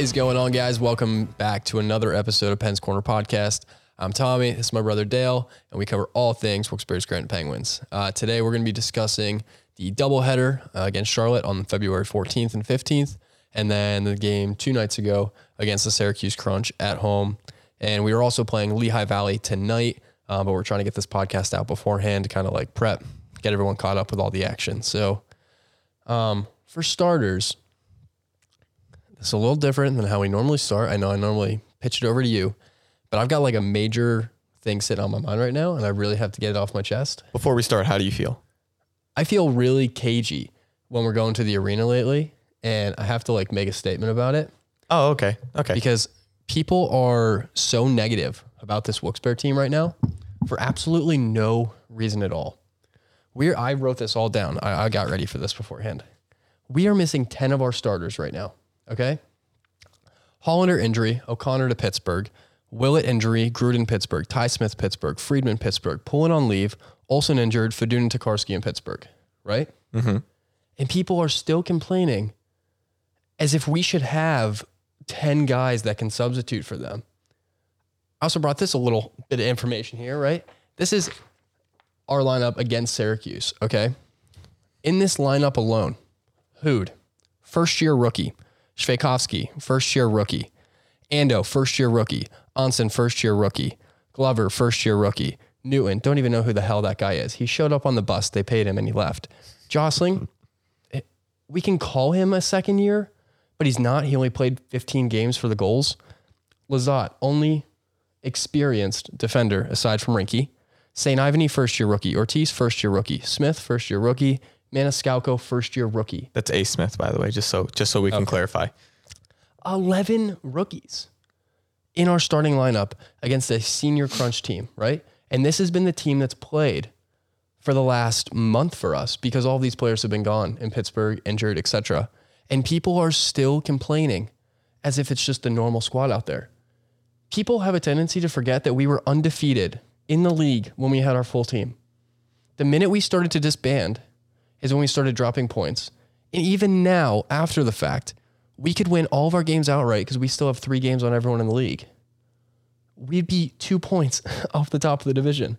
is going on, guys? Welcome back to another episode of Penn's Corner Podcast. I'm Tommy. This is my brother Dale, and we cover all things Wilkes-Barre Scranton Penguins. Uh, today, we're going to be discussing the doubleheader uh, against Charlotte on February 14th and 15th, and then the game two nights ago against the Syracuse Crunch at home. And we are also playing Lehigh Valley tonight, uh, but we're trying to get this podcast out beforehand to kind of like prep, get everyone caught up with all the action. So, um, for starters, it's a little different than how we normally start. I know I normally pitch it over to you, but I've got like a major thing sitting on my mind right now, and I really have to get it off my chest. Before we start, how do you feel? I feel really cagey when we're going to the arena lately, and I have to like make a statement about it Oh, okay. Okay. because people are so negative about this Wilkes-Barre team right now for absolutely no reason at all. We're I wrote this all down. I, I got ready for this beforehand. We are missing 10 of our starters right now. Okay. Hollander injury, O'Connor to Pittsburgh, Ouellet injury, Gruden Pittsburgh, Ty Smith Pittsburgh, Friedman Pittsburgh, Pullen on leave, Olson injured, Fedun Tokarski in Pittsburgh, right? Mm-hmm. And people are still complaining as if we should have 10 guys that can substitute for them. I also brought this a little bit of information here, right? This is our lineup against Syracuse, okay? In this lineup alone, Houde, first year rookie, Svejkovsky, first year rookie, Ando, first year rookie, Ansons, first year rookie, Glover, first year rookie, Newton, don't even know who the hell that guy is. He showed up on the bus, they paid him, and he left. Jostling, we can call him a second year, but he's not. He only played 15 games for the goals. Lizotte, only experienced defender aside from Reinke. St. Ivany, first year rookie. Ortiz, first year rookie. Smith, first year rookie. Maniscalco, first year rookie. That's A Smith, by the way, just so just so we can clarify. 11 rookies in our starting lineup against a senior crunch team, right? And this has been the team that's played for the last month for us because all these players have been gone in Pittsburgh, injured, etc. And people are still complaining as if it's just a normal squad out there. People have a tendency to forget that we were undefeated in the league when we had our full team. The minute we started to disband is when we started dropping points. And even now, after the fact, we could win all of our games outright because we still have three games on everyone in the league. We'd be two points off the top of the division.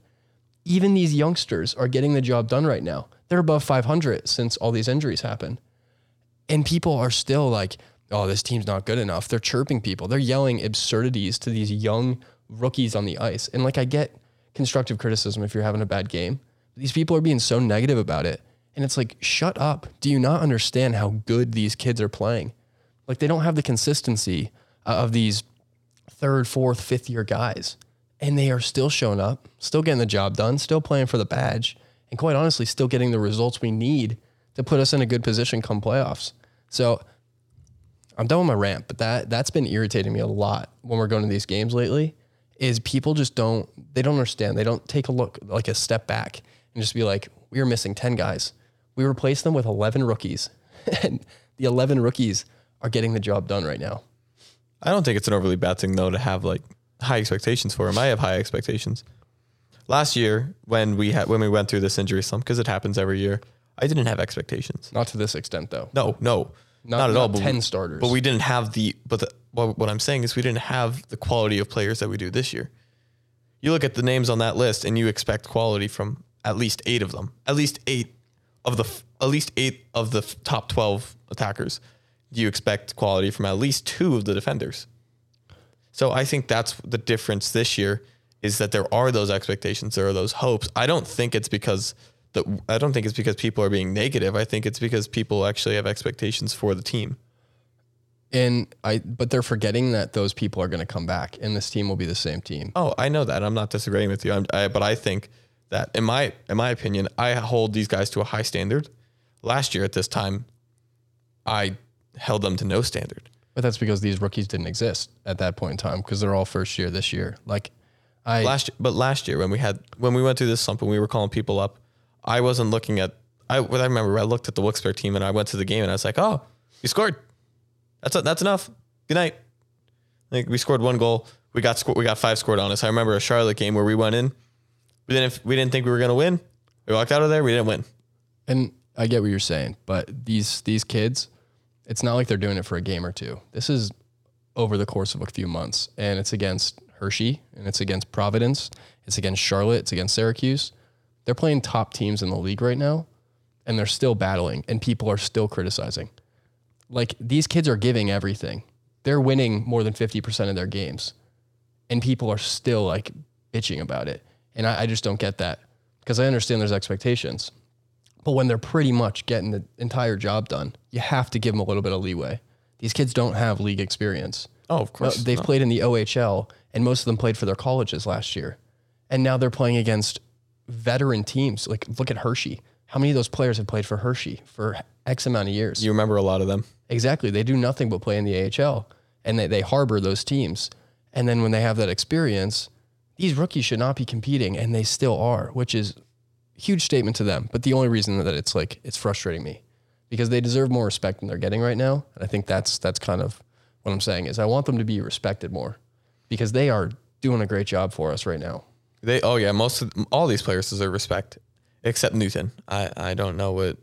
Even these youngsters are getting the job done right now. They're above 500 since all these injuries happened. And people are still like, oh, this team's not good enough. They're chirping people. They're yelling absurdities to these young rookies on the ice. And like, I get constructive criticism if you're having a bad game. These people are being so negative about it. And it's like, shut up. Do you not understand how good these kids are playing? Like, they don't have the consistency uh, of these third, fourth, fifth year guys. And they are still showing up, still getting the job done, still playing for the badge, and quite honestly, still getting the results we need to put us in a good position come playoffs. So I'm done with my rant, but that that's been irritating me a lot when we're going to these games lately. Is people just don't they don't understand. They don't take a look like a step back and just be like, we are missing 10 guys. We replaced them with 11 rookies. and the 11 rookies are getting the job done right now. I don't think it's an overly bad thing though to have like high expectations for him. I have high expectations. Last year, when we had when we went through this injury slump, because it happens every year, I didn't have expectations. Not to this extent though. No, no, Not, not, at all. not But 10 we, starters. but we didn't have the. But the, what, what I'm saying is we didn't have the quality of players that we do this year. You look at the names on that list, and you expect quality from at least eight of them. At least eight of the f- at least eight of the f- top twelve attackers. do You expect quality from at least two of the defenders. So I think that's the difference this year is that there are those expectations, there are those hopes. I don't think it's because that I don't think it's because people are being negative. I think it's because people actually have expectations for the team. and I but they're forgetting that those people are going to come back and this team will be the same team. Oh, I know that. I'm not disagreeing with you. I'm, I, but I think that in my in my opinion, I hold these guys to a high standard. Last year at this time, I held them to no standard. But that's because these rookies didn't exist at that point in time because they're all first year this year. Like I last but last year when we had when we went through this slump and we were calling people up, I wasn't looking at I what I remember I looked at the Wilkes-Barre team and I went to the game and I was like, oh, you scored. That's that's enough. Good night. Like we scored one goal. We got we got five scored on us. I remember a Charlotte game where we went in. We didn't we didn't think we were gonna win. We walked out of there. We didn't win. and I get what you're saying, but these these kids, it's not like they're doing it for a game or two. This is over the course of a few months. And it's against Hershey and it's against Providence. It's against Charlotte. It's against Syracuse. They're playing top teams in the league right now and they're still battling and people are still criticizing. Like these kids are giving everything. They're winning more than 50% of their games and people are still like bitching about it. And I, I just don't get that because I understand there's expectations. But when they're pretty much getting the entire job done, you have to give them a little bit of leeway. These kids don't have league experience. Oh, of No, course. they've no. played in the OHL, and most of them played for their colleges last year. And now they're playing against veteran teams. Like, look at Hershey. How many of those players have played for Hershey for X amount of years? You remember a lot of them. Exactly. They do nothing but play in the AHL and they, they harbor those teams. And then when they have that experience, these rookies should not be competing and they still are, which is huge statement to them. But the only reason that it's like it's frustrating me because they deserve more respect than they're getting right now. And I think that's that's kind of what I'm saying is I want them to be respected more because they are doing a great job for us right now. They oh yeah, most of all these players deserve respect, except Newton. I I don't know what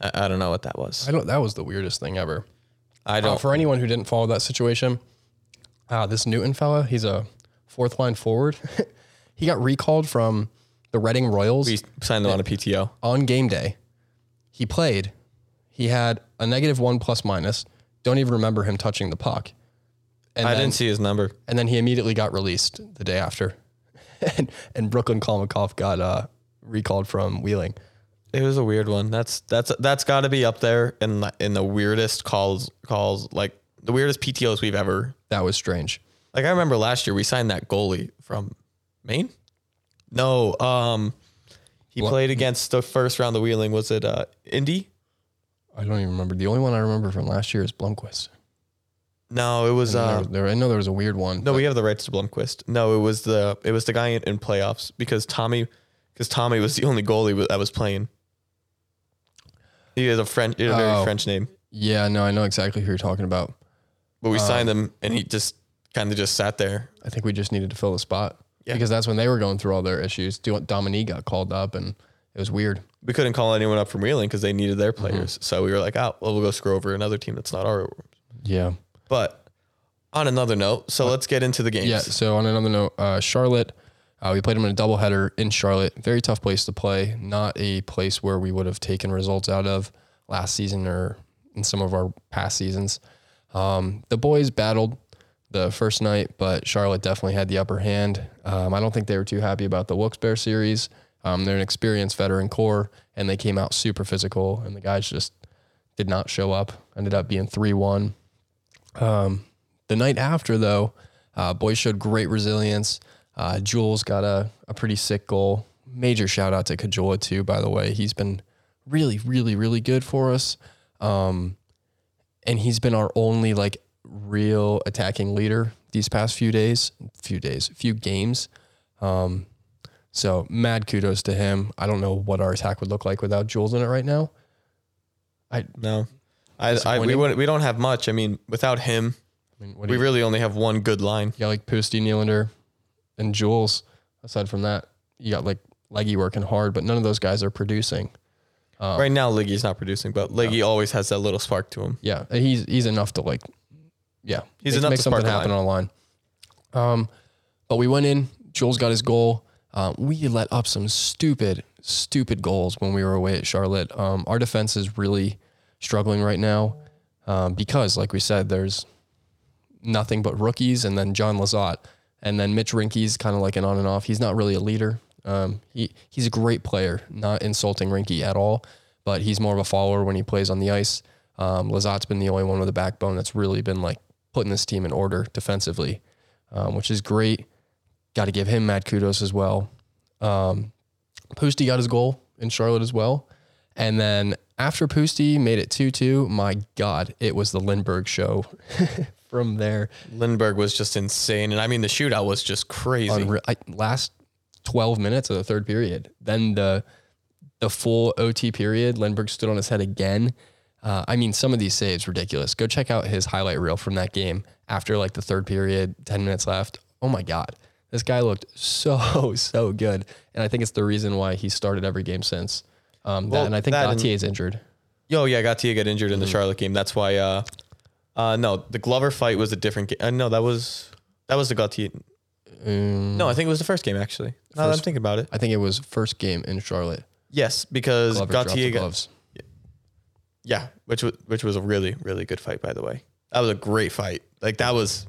I, I don't know what that was. I don't that was the weirdest thing ever. I Uh, don't. for anyone who didn't follow that situation, uh, this Newton fella, he's a fourth line forward. he got recalled from the Reading Royals we signed them on a PTO. on game day. He played. He had a negative one plus minus. Don't even remember him touching the puck. And I then, didn't see his number. and then he immediately got released the day after. and, and Brooklyn Kalmikov got uh, recalled from Wheeling. It was a weird one. That's that's that's got to be up there in the- in the weirdest calls calls like the weirdest PTOs we've ever. That was strange. Like I remember last year we signed that goalie from Maine. No, um, he played against the first round of Wheeling. Was it uh Indy? I don't even remember. The only one I remember from last year is Blomqvist. No, it was And uh. there, I know there was a weird one. No, we have the rights to Blomqvist. No, it was the it was the guy in, in playoffs because Tommy because Tommy was the only goalie that was playing. He has a French, he had a very Oh. French name, Yeah, no, I know exactly who you're talking about. but we Um, signed him and he just kind of just sat there. I think we just needed to fill the spot Yeah. because that's when they were going through all their issues. Dominique got called up, and it was weird. We couldn't call anyone up from Wheeling because they needed Mm-hmm. their players. So we were like, oh, well, we'll go screw over another team that's not our. Yeah, But on another note, so let's get into the games. yeah. So on another note, uh, Charlotte, uh, we played them in a doubleheader in Charlotte. Very tough place to play. Not a place where we would have taken results out of last season or in some of our past seasons. Um, the boys battled the first night, but Charlotte definitely had the upper hand. Um, I don't think they were too happy about the Wilkes-Barre series. Um, they're an experienced veteran core, and they came out super physical, and the guys just did not show up. Ended up being 3 1. Um, the night after, though, uh, boys showed great resilience. Uh, Jules got a, a pretty sick goal. Major shout out to Kajola, too, by the way. He's been really, really, really good for us. Um, and he's been our only like real attacking leader these past few days, few days, few games. Um, so mad kudos to him. I don't know what our attack would look like without Jules in it right now. I no, I, I we wouldn't, we don't have much. I mean, without him, I mean, what we really only have one good line. you got like Pusty, Nylander, and Jules. Aside from that, you got like Leggy working hard, but none of those guys are producing. Um, Right now, Leggy's not producing, but Liggy always has that little spark to him. Yeah, he's he's enough to like, yeah, He's make, enough make to something happen line. on a line. Um, but we went in. Jules got his goal. Um, we let up some stupid, stupid goals when we were away at Charlotte. Um, our defense is really struggling right now um, because, like we said, there's nothing but rookies, and then Jon Lizotte, and then Mitch Reinke's kind of like an on and off. He's not really a leader. Um, he he's a great player, not insulting Rinky at all, but he's more of a follower when he plays on the ice. Um, Lizotte's been the only one with a backbone that's really been like putting this team in order defensively, um, which is great. Got to give him mad kudos as well. Um, Pusty got his goal in Charlotte as well. And then after Pusty made it 2 2, my God, it was the Lindberg show from there. Lindberg was just insane, and I mean the shootout was just crazy. Unre- I, last 12 minutes of the third period. Then the the full OT period, Lindberg stood on his head again. Uh, I mean, some of these saves ridiculous. Go check out his highlight reel from that game after like the third period, 10 minutes left. Oh my God. This guy looked so, so good. And I think it's the reason why he started every game since. Um, that- and I think Gauthier is injured. Yo, yeah, Gauthier got injured in Mm-hmm. the Charlotte game. That's why uh, Uh, no, the Glover fight was a different game. Uh, no, that was that was the Gauthier. Um, No, I think it was the first game actually. Now that I'm thinking about it. I think it was first game in Charlotte. Yes, because Glover dropped the Gauthier got, gloves. Yeah, which was which was a really really good fight by the way. That was a great fight. Like that was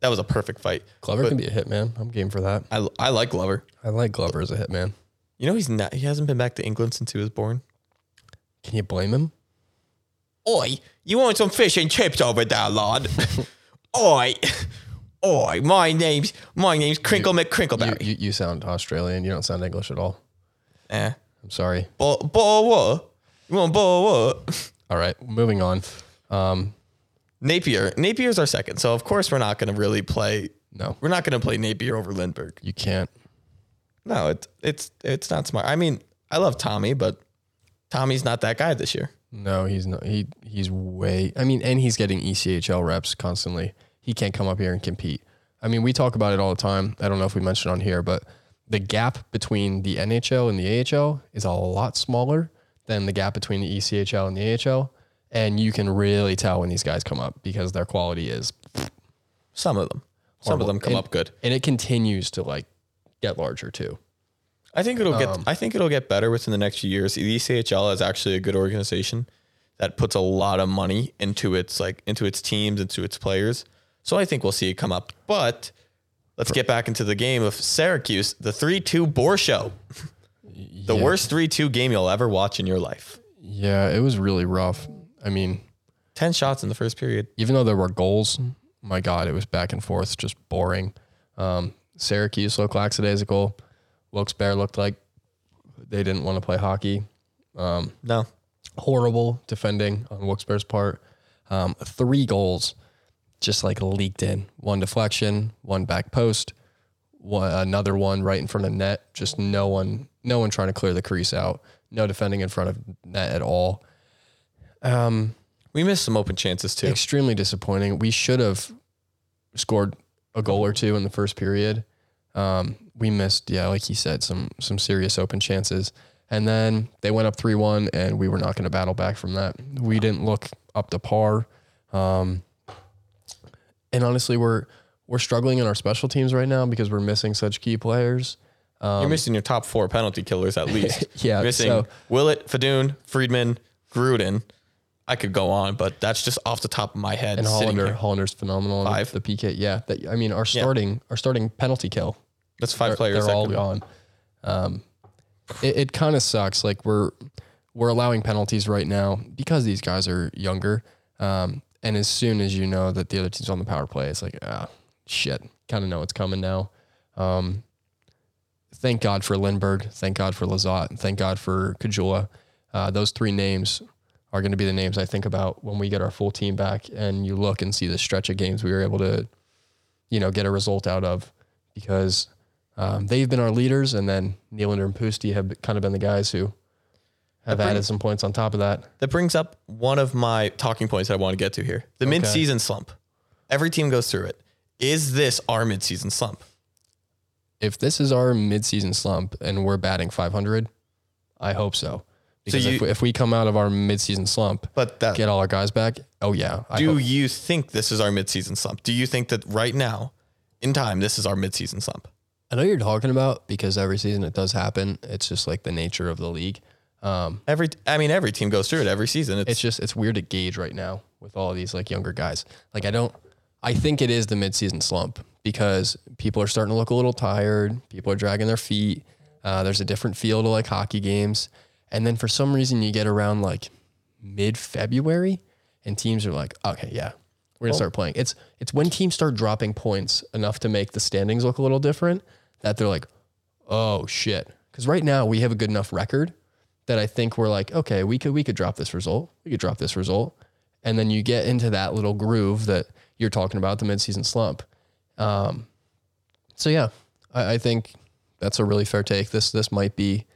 that was a perfect fight. Glover but- can be a hitman. I'm game for that. I I like Glover. I like Glover as a hitman. You know he's not. He hasn't been back to England since he was born. Can you blame him? Oi, you want some fish and chips over there, lad? Oi, oi, my name's my name's Crinkle You, McCrinkleberry. you, you sound Australian. You don't sound English at all. eh. I'm sorry. But but what? You want? All right, moving on. Um, Nappier. Nappier's our second, so of course we're not going to really play. no, We're not going to play Napier over Lindberg. you can't. No, it's it's it's not smart. I mean, I love Tommy, but Tommy's not that guy this year. No, he's not. He he's way. I mean, and he's getting ECHL reps constantly. He can't come up here and compete. I mean, we talk about it all the time. I don't know if we mentioned on here, but the gap between the NHL and the AHL is a lot smaller than the gap between the ECHL and the AHL. And you can really tell when these guys come up because their quality is Some of them, some of them come And- up good. and it continues to like get larger too. I think it'll get. Um, I think it'll get better within the next few years. The ECHL is actually a good organization that puts a lot of money into its like into its teams, into its players. So I think we'll see it come up. But let's get back into the game of Syracuse, the three-two Boar Show, the Yeah. worst three-two game you'll ever watch in your life. Yeah, it was really rough. I mean, Ten shots in the first period. even though there were goals, my God, it was back and forth, just boring. Um, Syracuse looked lackadaisical. Wilkes-Barre looked like they didn't want to play hockey. Um, No, horrible defending on Wilkes-Barre's part. Um, three goals just like leaked in. One deflection, one back post, one, another one right in front of net. Just no one, no one trying to clear the crease out. No defending in front of net at all. Um, we missed some open chances too. extremely disappointing. We should have scored a goal or two in the first period. Um, we missed, yeah, like he said, some some serious open chances, and then they went up three one, and we were not going to battle back from that. We didn't look up to par, um, and honestly, we're we're struggling in our special teams right now because we're missing such key players. You're missing your top four penalty killers at least. Yeah, missing so- Ouellet, Fedun, Friedman, Gruden. I could go on, but that's just off the top of my head. And Hollander. Hollander's phenomenal. Five. The PK, yeah. That, I mean, our starting our starting penalty kill That's 5 they're, players. They're all gone. Um, it it kind of sucks. Like we're we're allowing penalties right now because these guys are younger. Um, and as soon as you know that the other team's on the power play, it's like ah shit. Kind of know it's coming now. Um, thank God for Lindberg. Thank God for Lizotte. And thank God for Kajula. Uh, those three names are going to be the names I think about when we get our full team back and you look and see the stretch of games we were able to, you know, get a result out of because um, they've been our leaders, and then Nylander and Pusty have kind of been the guys who have That added some points on top of that. That brings up one of my talking points that I want to get to here. The mid-season slump. Every team goes through it. Is this our mid-season slump? If this is our midseason slump and we're batting 500, I hope so. Because if, you- we, if we come out of our midseason slump, But that get all our guys back, oh yeah, I do hope- you think this is our mid-season slump? Do you think that right now, in time, this is our mid-season slump? I know you're talking about because every season it does happen. It's just like the nature of the league. Um, Every, I mean, every team goes through it every season. It's, it's just it's weird to gauge right now with all of these like younger guys. Like I don't I think it is the midseason slump because people are starting to look a little tired. People are dragging their feet. Uh, there's a different feel to like hockey games, and then for some reason you get around like mid February and teams are like, okay, yeah, we're gonna start playing. It's it's when teams start dropping points enough to make the standings look a little different that they're like, oh shit. Because right now we have a good enough record that I think we're like, okay, we could we could drop this result. We could drop this result. And then you get into that little groove that you're talking about, the midseason slump. Um, so yeah, I, I think that's a really fair take. This this might be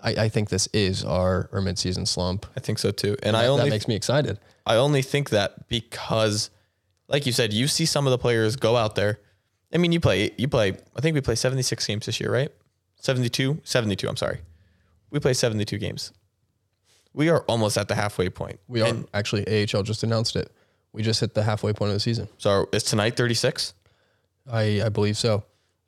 I, I think this is our, our midseason slump. I think so too. And I only that makes me excited. I only think that because, like you said, you see some of the players go out there. I mean, you play, you play, I think we play 76 games this year, right? 72? 72, I'm sorry. We play 72 games. We are almost at the halfway point. We are And actually AHL just announced it. We just hit the halfway point of the season. So is tonight 36? I I believe so.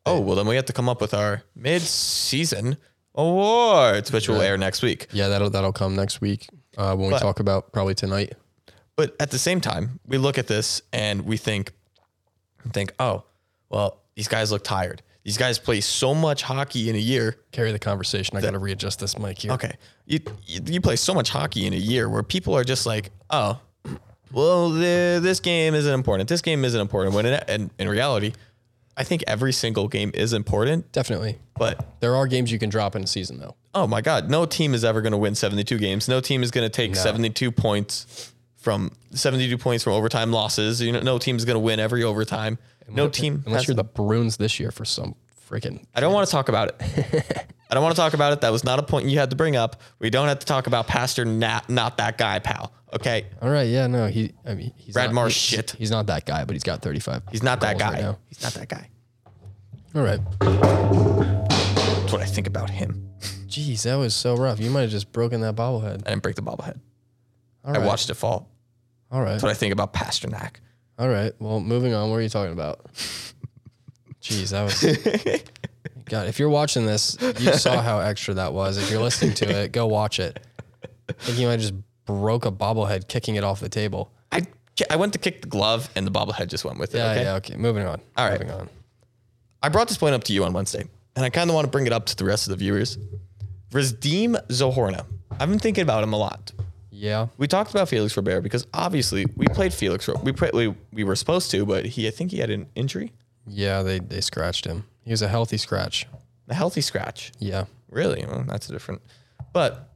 Oh, well, then we have to come up with our mid season awards, which will air next week. Yeah, that'll that'll come next week uh, when we But- talk about probably tonight. But at the same time, we look at this and we think, think, oh, well, these guys look tired. These guys play so much hockey in a year. Carry the conversation. I got to readjust this mic here. Okay, you, you you play so much hockey in a year where people are just like, oh, well, the, this game isn't important. This game isn't important. When in, in, in reality, I think every single game is important. Definitely. But There are games you can drop in a season though. oh my God, no team is ever going to win 72 games. No team is going to take 72 points from 72 points from overtime losses. You know, no team is going to win every overtime. No team. Unless you're the Bruins this year for some freaking. I don't want to talk about it. I don't want to talk about it. That was not a point you had to bring up. We don't have to talk about Pastrnak, not that guy, pal. Okay, All right. Yeah. No. He. I mean, he's Brad not, Marsh he- shit. He's not that guy, but he's got 35. he's not that guy. right he's not that guy. All right. That's what I think about him. Jeez, that was so rough. You might have just broken that bobblehead. I didn't break the bobblehead. All I right. watched it fall. All right. That's what I think about Pastrnak. All right. Well, moving on. What are you talking about? Jeez, that was. God, if you're watching this, you saw how extra that was. If you're listening to it, go watch it. I think you might have just broke a bobblehead kicking it off the table. I I went to kick the glove and the bobblehead just went with it. Yeah, okay? yeah, okay. Moving on. All right. Moving on. I brought this point up to you on Wednesday, and I kind of want to bring it up to the rest of the viewers. Radim Zohorna. I've been thinking about him a lot. Yeah. We talked about Felix Robert because obviously we played Felix. We played, we, we were supposed to, but he I think he had an injury, Yeah, they, they scratched him. He was a healthy scratch. a healthy scratch. Yeah. Really, well, that's a different. But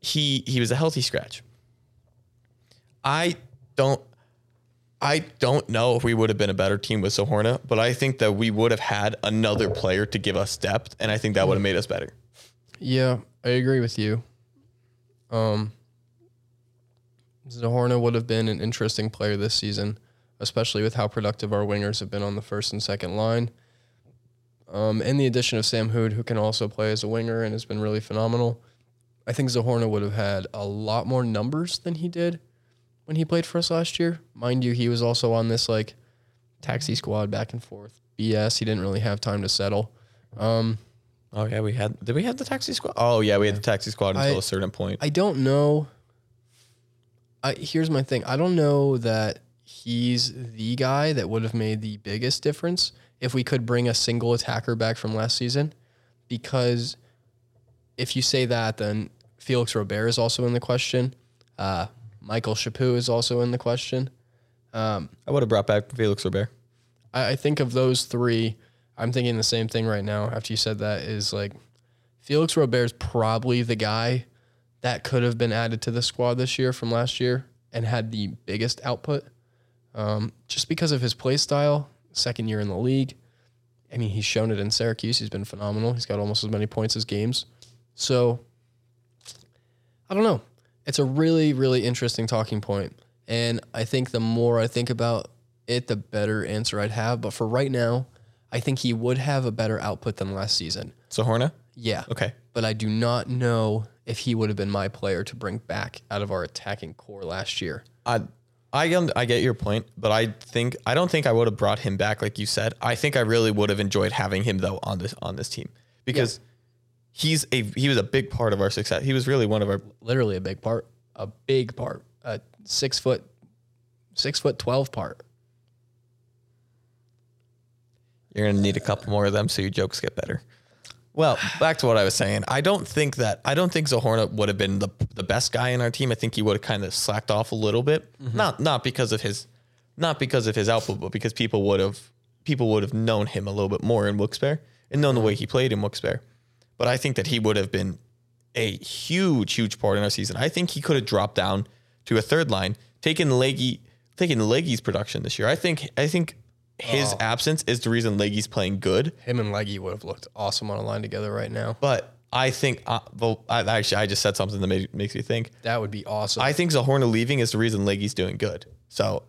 he he was a healthy scratch. I don't. I don't know if we would have been a better team with Zohorna, but I think that we would have had another player to give us depth, and I think that would have made us better. Yeah, I agree with you. Um, Zohorna would have been an interesting player this season, especially with how productive our wingers have been on the first and second line. Um, and the addition of Sam Houde, who can also play as a winger and has been really phenomenal. I think Zohorna would have had a lot more numbers than he did when he played for us last year. Mind you, he was also on this like taxi squad back and forth BS. He didn't really have time to settle. Um, Oh yeah, we had. Did we have the taxi squad? Oh yeah, we had the taxi squad until I- a certain point. I don't know. I here's my thing. I don't know that he's the guy that would have made the biggest difference if we could bring a single attacker back from last season, because if you say that, then Felix Robert is also in the question. Uh, Michael Chaput is also in the question. I would have brought back Felix Robert. I, I think of those three. I'm thinking the same thing right now. After you said that, is like Felix Robert is probably the guy that could have been added to the squad this year from last year and had the biggest output, um, just because of his play style. Second year in the league. I mean, he's shown it in Syracuse. He's been phenomenal. He's got almost as many points as games. So I don't know. It's a really, really interesting talking point. And I think the more I think about it, the better answer I'd have. But for right now, I think he would have a better output than last season. Zohorna. Yeah. Okay. But I do not know if he would have been my player to bring back out of our attacking core last year. I I I get your point, but I think I don't think I would have brought him back like you said. I think I really would have enjoyed having him though on this on this team because he's a he was a big part of our success. He was really one of our Literally a big part. A big part. A six foot, six foot 12 part. You're gonna need a couple more of them so your jokes get better. Well, back to what I was saying. I don't think that I don't think Zohorna would have been the the best guy in our team. I think he would have kind of slacked off a little bit. Mm-hmm. Not not because of his not because of his output, but because people would have people would have known him a little bit more in Wilkes-Barre and known the way mm-hmm. he played in Wilkes-Barre. But I think that he would have been a huge, huge part in our season. I think he could have dropped down to a third line, taken Leggy, taken Leggy's production this year. I think I think his absence is the reason Leggy's playing good. Him and Leggy would have looked awesome on a line together right now. But I think, uh, well, I, actually, I just said something that made, makes me think. That would be awesome. I think Zohorna leaving is the reason Leggy's doing good. So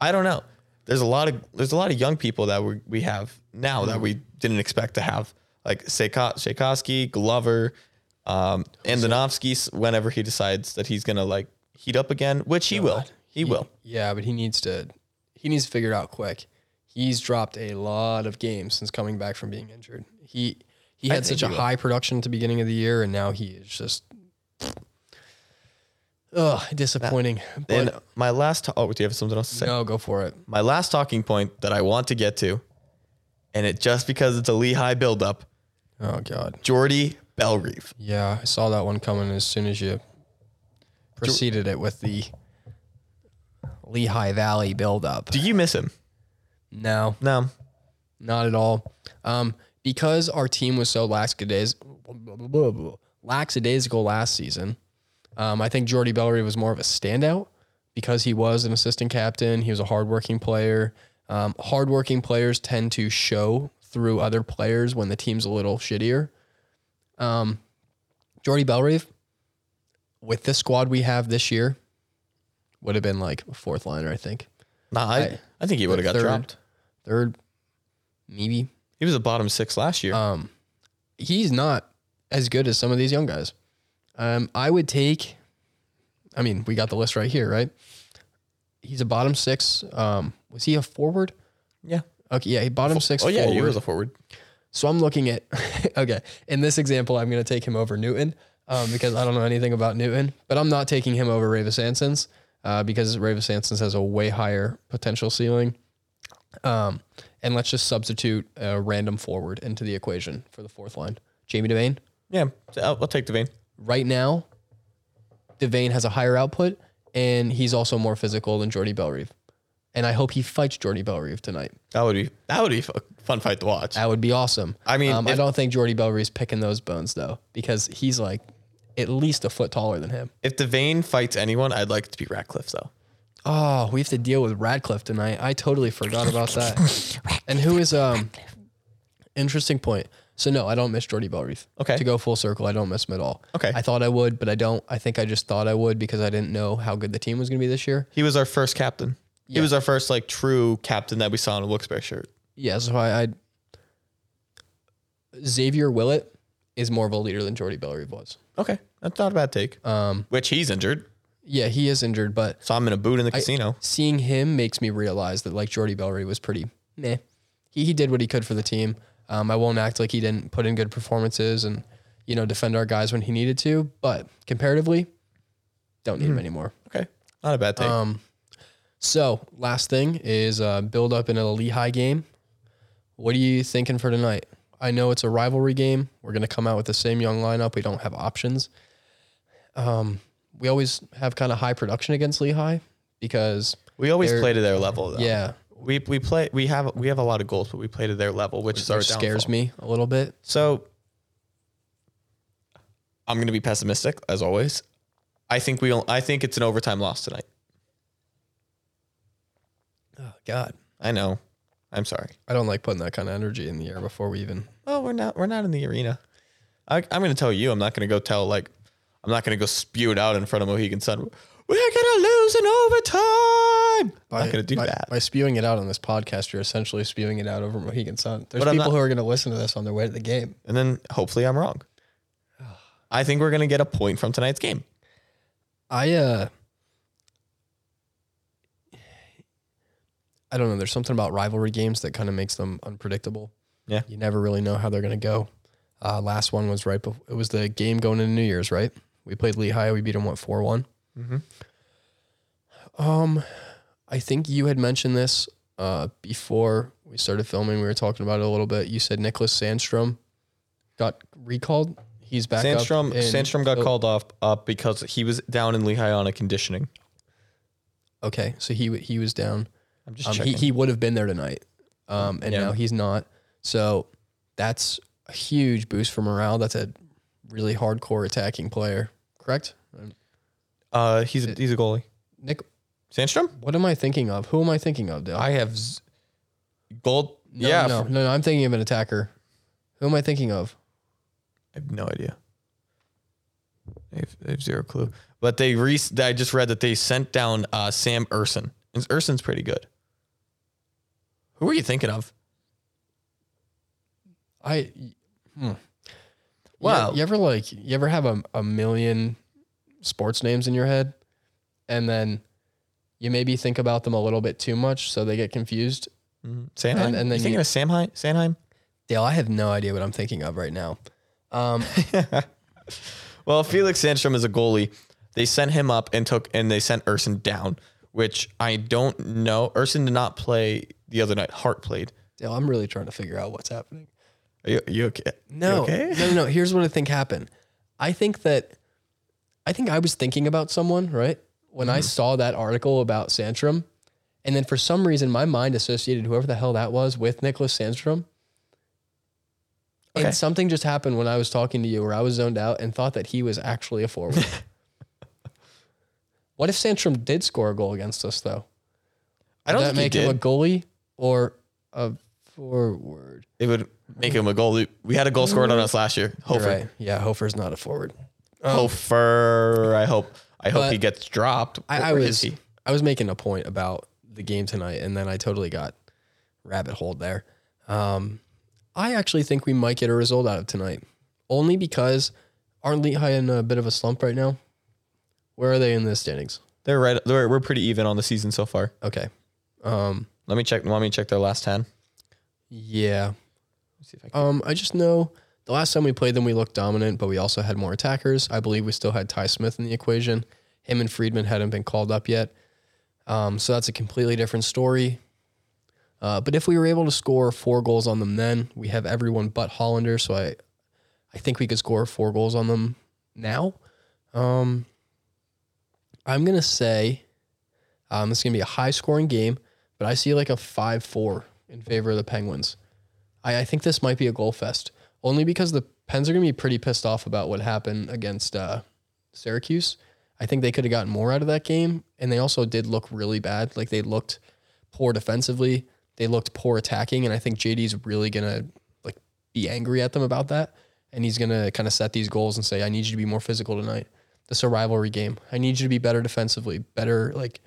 I don't know. There's a lot of there's a lot of young people that we we have now that we didn't expect to have, like Svejkovsky, Glover, um, Andonovski. Whenever he decides that he's gonna like heat up again, which he will. He will. Yeah, but he needs to he needs to figure it out quick. He's dropped a lot of games since coming back from being injured. He he had such a will. high production at the beginning of the year, and now he is just ugh disappointing. And But my last. To- oh, do you have something else to say? no, go for it. My last talking point that I want to get to, and it just because it's a Lehigh buildup, Oh God, Jordy Bellerive. yeah, I saw that one coming as soon as you preceded it with the Lehigh Valley buildup. Do you miss him? No, No. Not at all. Um, because our team was so lackadaisical, lackadaisical last season, um, I think Jordy Bellerive was more of a standout because he was an assistant captain. He was a hardworking player. Um, hardworking players tend to show through other players when the team's a little shittier. Um, Jordy Bellerive, with the squad we have this year, would have been like a fourth liner, I think. Nah, I, I- I think he would have got third. dropped. Third, maybe. He was a bottom six last year. Um, he's not as good as some of these young guys. Um, I would take. I mean, we got the list right here, right? He's a bottom six. Um, was he a forward? yeah. Okay, yeah, he bottom six. Oh yeah, forward. he was a forward. So I'm looking at. okay, in this example, I'm going to take him over Newton um, because I don't know anything about Newton, but I'm not taking him over Raivis Ansons uh, because Raivis Ansons has a way higher potential ceiling. Um, and let's just substitute a random forward into the equation for the fourth line. Jamie Devane. Yeah, I'll, I'll take Devane. Right now, Devane has a higher output, and he's also more physical than Jordy Bellerive. And I hope he fights Jordy Bellerive tonight. That would be that would be a fun fight to watch. That would be awesome. I mean, um, I don't think Jordy Bellerive's picking those bones though, because he's like at least a foot taller than him. If Devane fights anyone, I'd like it to be Ratcliffe though. Oh, we have to deal with Radcliffe tonight. I totally forgot about that. and who is um interesting point. So no, I don't miss Jordy Bellerive. Okay. To go full circle, I don't miss him at all. Okay. I thought I would, but I don't. I think I just thought I would because I didn't know how good the team was going to be this year. He was our first captain. He was our first like true captain that we saw in a Wilkes-Barre shirt. Yeah, so I, I Xavier Ouellet is more of a leader than Jordy Bellerive was. Okay, that's not a bad take. Um, Which he's injured, yeah, he is injured, but so I'm in a boot in the casino. seeing him makes me realize that like Jordy Bellerive was pretty meh. He he did what he could for the team. Um, I won't act like he didn't put in good performances and you know defend our guys when he needed to, but comparatively, don't need him anymore. Okay, not a bad take. Um, so last thing is uh, build up in a Lehigh game. What are you thinking for tonight? I know it's a rivalry game. We're gonna come out with the same young lineup. We don't have options. Um, we always have kind of high production against Lehigh because we always play to their level. Though. yeah, we we play. We have we have a lot of goals, but we play to their level, which is our which scares me a little bit. So I'm going to be pessimistic as always. I think we. I think it's an overtime loss tonight. Oh God, I know. I'm sorry. I don't like putting that kind of energy in the air before we even. Well, we're not. We're not in the arena. I, I'm going to tell you. I'm not going to go tell like. I'm not going to go spew it out in front of Mohegan Sun. We're going to lose in overtime. I'm not going to do by, that. By spewing it out on this podcast, you're essentially spewing it out over Mohegan Sun. There's But people not- who are going to listen to this on their way to the game. and then hopefully I'm wrong. I think we're going to get a point from tonight's game. I uh I don't know, there's something about rivalry games that kind of makes them unpredictable. Yeah. You never really know how they're going to go. Uh last one was right before it was the game going into New Year's, right? We played Lehigh, we beat them what 4-1. Mhm. Um I think you had mentioned this uh before we started filming. We were talking about it a little bit. You said Nicholas Sandstrom got recalled. He's back Sandstrom Sandstrom got oh, called off up because he was down in Lehigh on a conditioning. Okay, so he he was down. I'm just Um, he checking. he would have been there tonight, um, and Yeah. now he's not. So that's a huge boost for morale. That's a really hardcore attacking player, correct? Uh, he's a, he's a goalie. Nick, Sandstrom. what am I thinking of? Who am I thinking of? Dale? I have z- gold. no, yeah, no, no, no. I'm thinking of an attacker. Who am I thinking of? I have no idea. I have, I have zero clue. But they re- I just read that they sent down uh, Sam Ersson. And Ersson's pretty good. Who are you thinking of? I. Hmm. Wow. You, you ever like you ever have a, a million sports names in your head, and then you maybe think about them a little bit too much, so they get confused. Sanheim. And- and then you thinking you- of Samheim? Sanheim? Dale, I have no idea what I'm thinking of right now. Um, Well, Felix Sandstrom is a goalie. They sent him up and took and they sent Ersson down, which I don't know. Ersson did not play the other night. Hart played. Dale, I'm really trying to figure out what's happening. Are you, you okay? You No, okay? no, no. Here's what I think happened. I think that I think I was thinking about someone, right? When Mm-hmm. I saw that article about Santrum, and then for some reason my mind associated whoever the hell that was with Nicholas Sandstrom. Okay. And something just happened when I was talking to you where I was zoned out and thought that he was actually a forward. what if Santrum did score a goal against us though? I don't that think make he him a goalie or a forward? It would make him a goal. We had a goal scored on us last year. Hofer. right. Yeah, Hofer's not a forward. Hofer. I hope. I hope he gets dropped. I, I was? I was making a point about the game tonight, and then I totally got rabbit holed there. Um, I actually think we might get a result out of tonight, only because aren't Lehigh in a bit of a slump right now? Where are they in the standings? They're right. They're, we're pretty even on the season so far. Okay. Um, Let me check. Let me check their last ten? yeah. Let's see if I can. Um, I just know the last time we played them, we looked dominant, but we also had more attackers. I believe we still had Ty Smith in the equation. Him and Friedman hadn't been called up yet. Um, so that's a completely different story. Uh, but if we were able to score four goals on them, then we have everyone but Hollander. So I, I think we could score four goals on them now. Um, I'm gonna say um, this is gonna be a high scoring game, but I see like a five four in favor of the Penguins. I, I think this might be a goal fest, only because the Pens are gonna be pretty pissed off about what happened against uh, Syracuse. I think they could have gotten more out of that game, and they also did look really bad. Like they looked poor defensively, they looked poor attacking, and I think JD's really gonna like be angry at them about that, and he's gonna kind of set these goals and say, "I need you to be more physical tonight. This is a rivalry game. I need you to be better defensively, better like."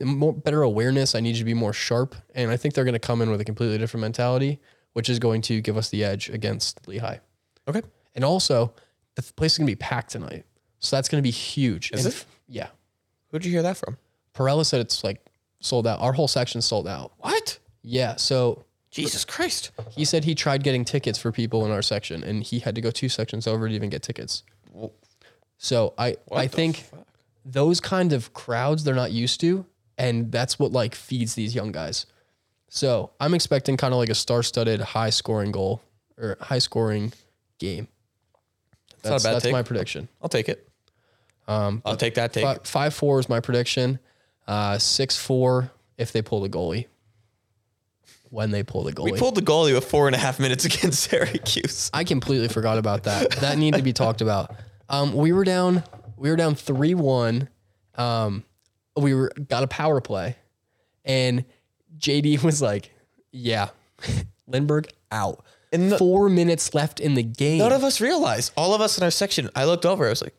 More better awareness. I need you to be more sharp, and I think they're going to come in with a completely different mentality, which is going to give us the edge against Lehigh. Okay. And also, the place is going to be packed tonight. So that's going to be huge. Is And it? Yeah. Who'd you hear that from? Perella said it's like sold out. Our whole section's sold out. What? Yeah. So Jesus Christ. he said he tried getting tickets for people in our section and he had to go two sections over to even get tickets. So I, what I think fuck? those kind of crowds they're not used to. And that's what like feeds these young guys. So I'm expecting kind of like a star studded high scoring goal or high scoring game. not a That's, bad that's take. my prediction. I'll take it. Um, I'll take that take. Fi- Five four is my prediction. Uh, six four if they pull the goalie. When they pull the goalie, We pulled the goalie with four and a half minutes against Syracuse. I completely forgot about that. That needed to be talked about. Um, we were down. We were down three one. Um, we were got a power play, and JD was like, "Yeah, Lindberg out." And the- Four minutes left in the game. None of us realized. All of us in our section. I looked over. I was like,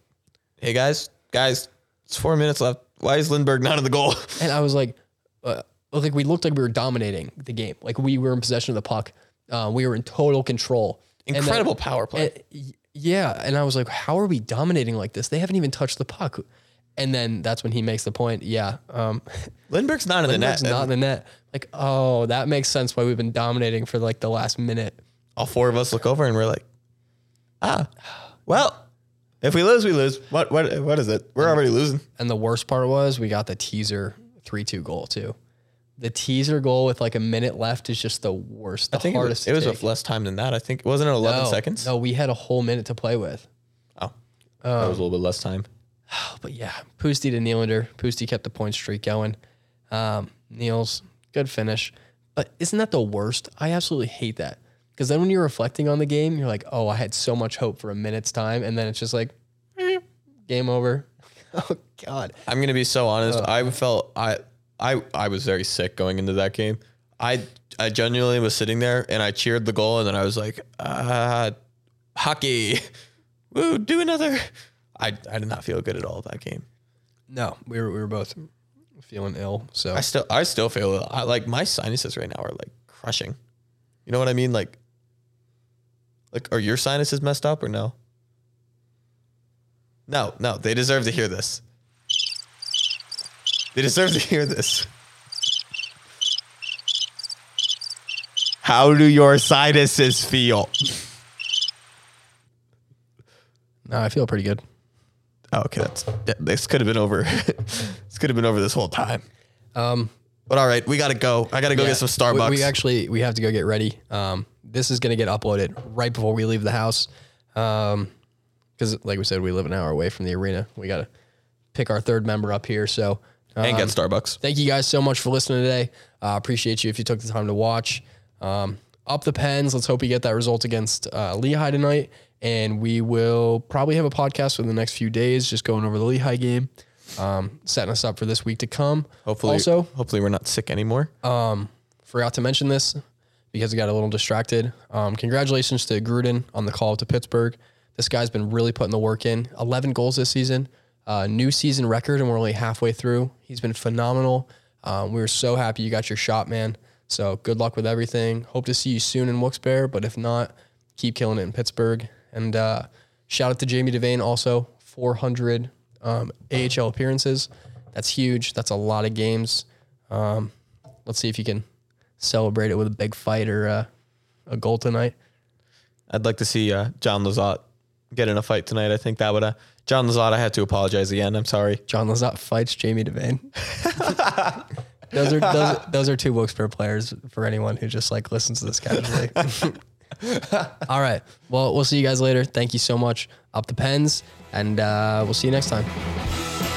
"Hey guys, guys, it's four minutes left. Why is Lindberg not in the goal?" And I was like, uh, like we looked like we were dominating the game. Like we were in possession of the puck. Uh, we were in total control. And then- Incredible power play. and- yeah, and I was like, how are we dominating like this? They haven't even touched the puck. And then that's when he makes the point. Yeah, um, Lindberg's not in the Lindberg's net. not in the net. Like, oh, that makes sense why we've been dominating for like the last minute. All four of us look over and we're like, "Ah, well, if we lose, we lose. What what what is it? We're already losing." And the worst part was we got the teaser three-two goal too. The teaser goal with like a minute left is just the worst. The I think it was, it was with less time than that. I think wasn't it eleven No, seconds? No, we had a whole minute to play with. Oh, that was a little bit less time. But yeah, Pusty to Nylander. Pusty kept the point streak going. Um, Niels, good finish. But isn't that the worst? I absolutely hate that. Because then when you're reflecting on the game, you're like, oh, I had so much hope for a minute's time. And then it's just like, eh, game over. oh, God. I'm gonna be so honest. I felt I I I was very sick going into that game. I I genuinely was sitting there and I cheered the goal and then I was like, uh, hockey, woo, do another. I I did not feel good at all that game. No, we were, we were both feeling ill. So I still I still feel I, like my sinuses right now are like crushing. You know what I mean? Like, like are your sinuses messed up or no? No, no, they deserve to hear this. They deserve to hear this. How do your sinuses feel? No, I feel pretty good. Oh, okay, that's that- this could have been over. this could have been over this whole time. Um, But all right, we gotta go. I gotta go yeah, get some Starbucks. We, actually we have to go get ready. Um, this is gonna get uploaded right before we leave the house. Um, because like we said, we live an hour away from the arena. We gotta pick our third member up here. So and um, get Starbucks. thank you guys so much for listening today. Uh, appreciate you if you took the time to watch. Um, up the pens. Let's hope we get that result against uh, Lehigh tonight. And we will probably have a podcast for the next few days, just going over the Lehigh game, um, setting us up for this week to come. Hopefully, also, hopefully we're not sick anymore. um, forgot to mention this because I got a little distracted. Um, congratulations to Gruden on the call to Pittsburgh. This guy's been really putting the work in. 11 goals this season, uh, new season record, and we're only halfway through. He's been phenomenal. Um, we were so happy you got your shot, man. So good luck with everything. Hope to see you soon in Wilkes-Barre, but if not, keep killing it in Pittsburgh. And uh, shout out to Jamie Devane also, 400 um, AHL appearances. That's huge. That's a lot of games. Um, let's see if you can celebrate it with a big fight or uh, a goal tonight. I'd like to see uh, Jon Lizotte get in a fight tonight. I think that would. Uh, Jon Lizotte, I had to apologize again. I'm sorry. Jon Lizotte fights Jamie Devane. those are those, those are two Wilkes-Barre players for anyone who just like listens to this casually. All right. Well, we'll see you guys later. Thank you so much. Up the pens, and uh, we'll see you next time.